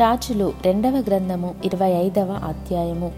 రాజులు రెండవ గ్రంథము ఇరవై ఐదవ అధ్యాయము.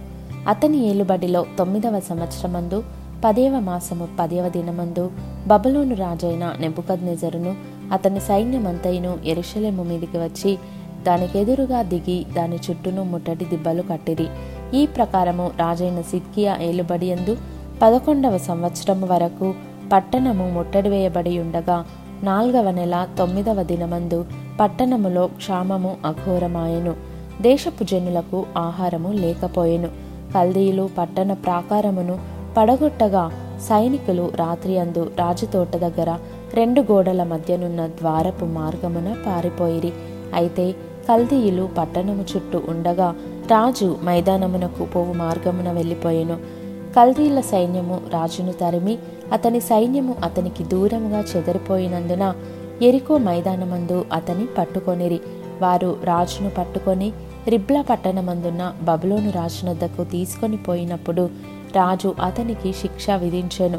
అతని ఏలుబడిలో తొమ్మిదవ సంవత్సరమందు పదేవ మాసము పదేవ దినమందు బబులోను రాజైన నెబుకద్నెజరును అతని సైన్యమంతయును ఎరుషలేము మీదికి వచ్చి దానికెదురుగా దిగి దాని చుట్టూను ముట్టడి దిబ్బలు కట్టిరి. ఈ ప్రకారము రాజైన సిద్కియా ఏలుబడియందు పదకొండవ సంవత్సరము వరకు పట్టణము ముట్టడి వేయబడి ఉండగా నాల్గవ నెల తొమ్మిదవ దినమందు పట్టణములో క్షామము అఘోరమాయెను. దేశపు జనులకు ఆహారము లేకపోయెను. కల్దీయులు పట్టణ ప్రాకారమును పడగొట్టగా సైనికులు రాత్రి అందు రాజతోట దగ్గర రెండు గోడల మధ్యనున్న ద్వారపు మార్గమున పారిపోయిరి. అయితే కల్దీయులు పట్టణము చుట్టూ ఉండగా రాజు మైదానమునకు పోవు మార్గమున వెళ్ళిపోయెను. కల్దీల సైన్యము రాజును తరిమి అతని సైన్యము అతనికి దూరముగా చెదరిపోయినందున ఎరికో మైదానమందు అతని పట్టుకొనిరి. వారు రాజును పట్టుకొని రిబ్లా పట్టణమందున్న బబులోను రాజునొద్దకు తీసుకొని పోయినప్పుడు రాజు అతనికి శిక్ష విధించెను.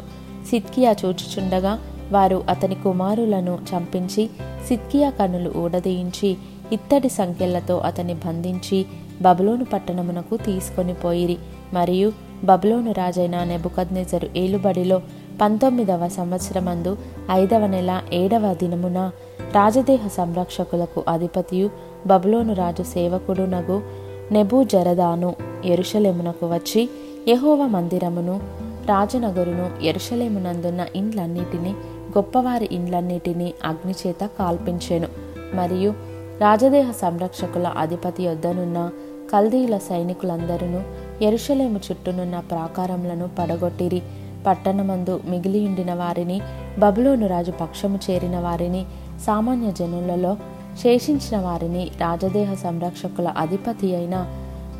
సిద్కియా చూచుచుండగా వారు అతని కుమారులను చంపించి సిద్కియా కన్నులు ఊడదీయించి ఇత్తడి సంఖ్యలతో అతన్ని బంధించి బబులోను పట్టణమునకు తీసుకొని పోయిరి. మరియు బబులోను రాజైన నెబుకద్నెజరు ఏలుబడిలో పంతొమ్మిదవ సంవత్సరమందు ఐదవ నెల ఏడవ దినమున రాజదేహ సంరక్షకులకు అధిపతియు బబులోను రాజు సేవకుడునగు నెబూ జరదాను ఎరుషలేమునకు వచ్చి యహోవ మందిరమును రాజనగరును ఎరుషలేమునందున్న ఇండ్లన్నిటినీ గొప్పవారి ఇండ్లన్నిటినీ అగ్నిచేత కాల్పించెను. మరియు రాజదేహ సంరక్షకుల అధిపతి యొద్దనున్న కల్దీల సైనికులందరూ ఎరుషలేము చుట్టూనున్న ప్రాకారములను పడగొట్టిరి. పట్టణమందు మిగిలియుండిన వారిని బబులోను రాజు పక్షము చేరిన వారిని సామాన్య జనులలో శేషించిన వారిని రాజదేహ సంరక్షకుల అధిపతి అయిన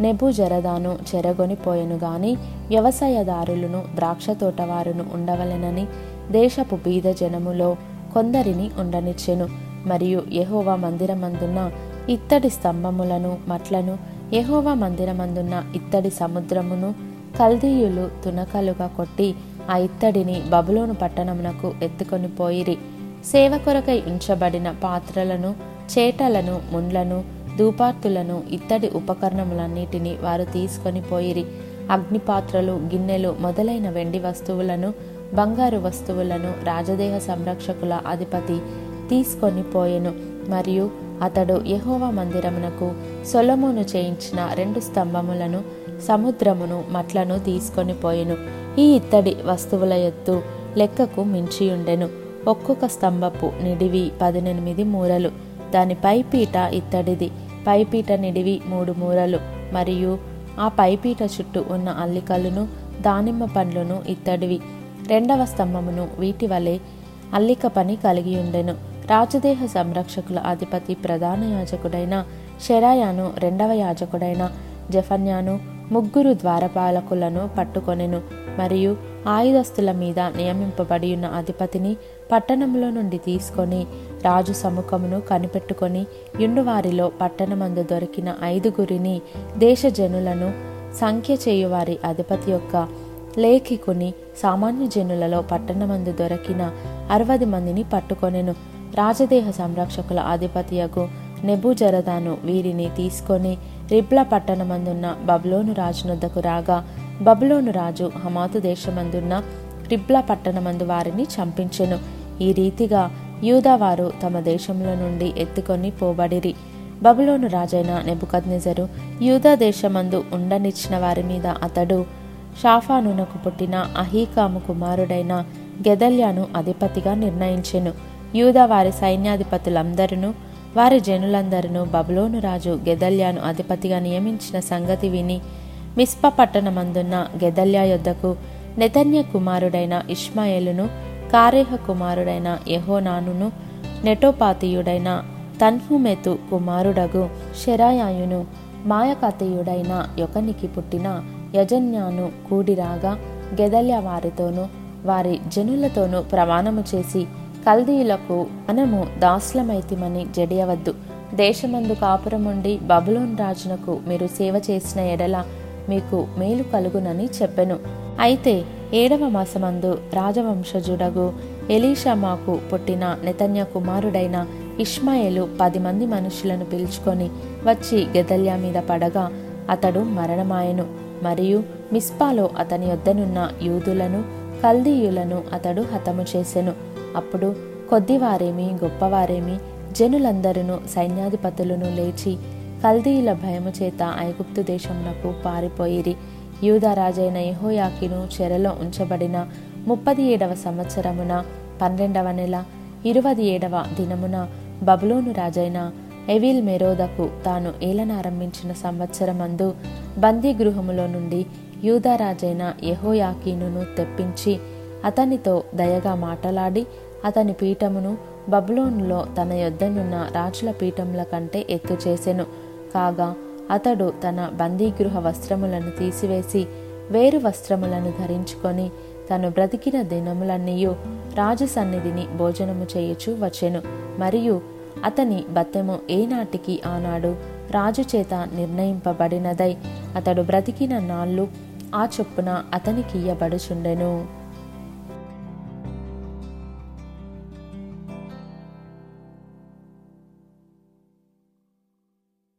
నెబు జరదాను చెరగొనిపోయెను గాని వ్యవసాయదారులను ద్రాక్ష తోటవారును ఉండవలెనని దేశపు బీద జనములో కొందరిని ఉండనిచ్చెను. మరియు యహోవా మందిరమందున్న ఇత్తడి స్తంభములను మట్లను యహోవా మందిరమందున్న ఇత్తడి సముద్రమును కల్దీయులు తునకలుగా కొట్టి ఆ ఇత్తడిని బబులోను పట్టణమునకు ఎత్తుకొని పోయిరి. సేవ కొరకై ఉంచబడిన పాత్రలను చేటలను ముండ్లను దూపార్తులను ఇత్తడి ఉపకరణములన్నిటినీ వారు తీసుకొని పోయిరి. అగ్నిపాత్రలు గిన్నెలు మొదలైన వెండి వస్తువులను బంగారు వస్తువులను రాజదేహ సంరక్షకుల అధిపతి తీసుకొని పోయెను. మరియు అతడు యహోవా మందిరమునకు సొలమును చేయించిన రెండు స్తంభములను సముద్రమును మట్లను తీసుకొని పోయెను. ఈ ఇత్తడి వస్తువుల ఎత్తు లెక్కకు మించియుండెను. ఒక్కొక్క స్తంభపు నిడివి పదినెనిమిది మూరలు. దాని పైపీట ఇత్తడిది. పైపీట నిడివి మూడు మూరలు. మరియు ఆ పైపీట చుట్టూ ఉన్న అల్లికలను దానిమ్మ పండ్లను ఇత్తడివి. రెండవ స్తంభమును వీటి వలె అల్లిక పని కలిగి ఉండెను రాజదేహ సంరక్షకుల అధిపతి ప్రధాన యాజకుడైన షెరాయాను రెండవ యాజకుడైన జఫన్యాను ముగ్గురు ద్వారపాలకులను పట్టుకొనెను. మరియు ఆయుధస్తుల మీద నియమింపబడి ఉన్న అధిపతిని పట్టణంలో నుండి తీసుకొని రాజు సముఖమును కనిపెట్టుకొని యుండువారిలో పట్టణమందు దొరికిన ఐదుగురిని దేశజనులను సంఖ్య చేయువారి అధిపతి యొక్క లేఖికుని సామాన్య జనులలో పట్టణమందు దొరికిన అరవది మందిని పట్టుకొనెను. రాజదేహ సంరక్షకుల అధిపతియగు నెబుజరదాను వీరిని తీసుకొని రిబ్లా పట్టణమందున్న బబ్లోను రాజునొద్దకు రాగా బబులోను రాజు హమాతు దేశమందున్న రిబ్లా పట్టణమందు వారిని చంపించెను. ఈ రీతిగా యూదావారు తమ దేశంలో నుండి ఎత్తుకొని పోబడిరి. బబులోను రాజైన నెబుకద్నెజరు యూదా దేశమందు ఉండనిచ్చిన వారి మీద అతడు షాఫానునకు పుట్టిన అహీకాము కుమారుడైన గెదల్యాను అధిపతిగా నిర్ణయించెను. యూదా వారి సైన్యాధిపతులందరూ వారి జనులందరూ బబులోను రాజు గెదల్యాను అధిపతిగా నియమించిన సంగతి విని మిస్ప పట్టణమందున్న గెదల్యా యొద్దకు నెతన్య కుమారుడైన ఇష్మాయేలును కారేహ కుమారుడైన యహోనానును నెటోపాతీయుడైన తన్హుమెతు కుమారుడగు షెరాయాయును మాయకాతీయుడైన యొకనికి పుట్టిన యజన్యాను కూడిరాగా గెదల్య వారితోనూ వారి జనులతోనూ ప్రమాణము చేసి కల్దీయులకు మనము దాస్లమైతిమని జడియవద్దు. దేశమందు కాపురముండి బబులోన్ రాజునకు మీరు సేవ చేసిన ఎడల మీకు మేలు కలుగునని చెప్పెను. అయితే ఏడవ మాసమందు రాజవంశజుడగు ఎలీషామాకు పుట్టిన నెతన్య కుమారుడైన ఇష్మాయేలు పది మంది మనుషులను పిలుచుకొని వచ్చి గెదల్యా మీద పడగా అతడు మరణమాయను. మరియు మిస్పాలో అతని వద్దనున్న యూదులను కల్దీయులను అతడు హతము చేసెను. అప్పుడు కొద్దివారేమి గొప్పవారేమి జనులందరూ సైన్యాధిపతులను లేచి కల్దీయుల భయము చేత ఐగుప్తు దేశమునకు పారిపోయిరి. యూదరాజైన యహోయాకిను చెరలో ఉంచబడిన ముప్పది ఏడవ సంవత్సరమున పన్నెండవ నెల ఇరవై ఏడవ దినమున బబులోను రాజైన ఎవిల్ మెరోదకు తాను ఏలనారంభించిన సంవత్సరమందు బందీగృహములో నుండి యూదరాజైన యహోయాకీనును తెప్పించి అతనితో దయగా మాటలాడి అతని పీఠమును బబులోనులో తన యొద్దనున్న రాజుల పీఠముల కంటే ఎత్తు చేసెను కాగా అతడు తన బందీగృహ వస్త్రములను తీసివేసి వేరు వస్త్రములను ధరించుకొని తను బ్రతికిన దినములన్నీయు రాజు సన్నిధిని భోజనము చేయుచు వచ్చెను. మరియు అతని బత్తెము ఏనాటికి ఆనాడు రాజు చేత నిర్ణయింపబడినదై అతడు బ్రతికిన నాళ్ళు ఆ చొప్పున అతనికియ్యబడుచుండెను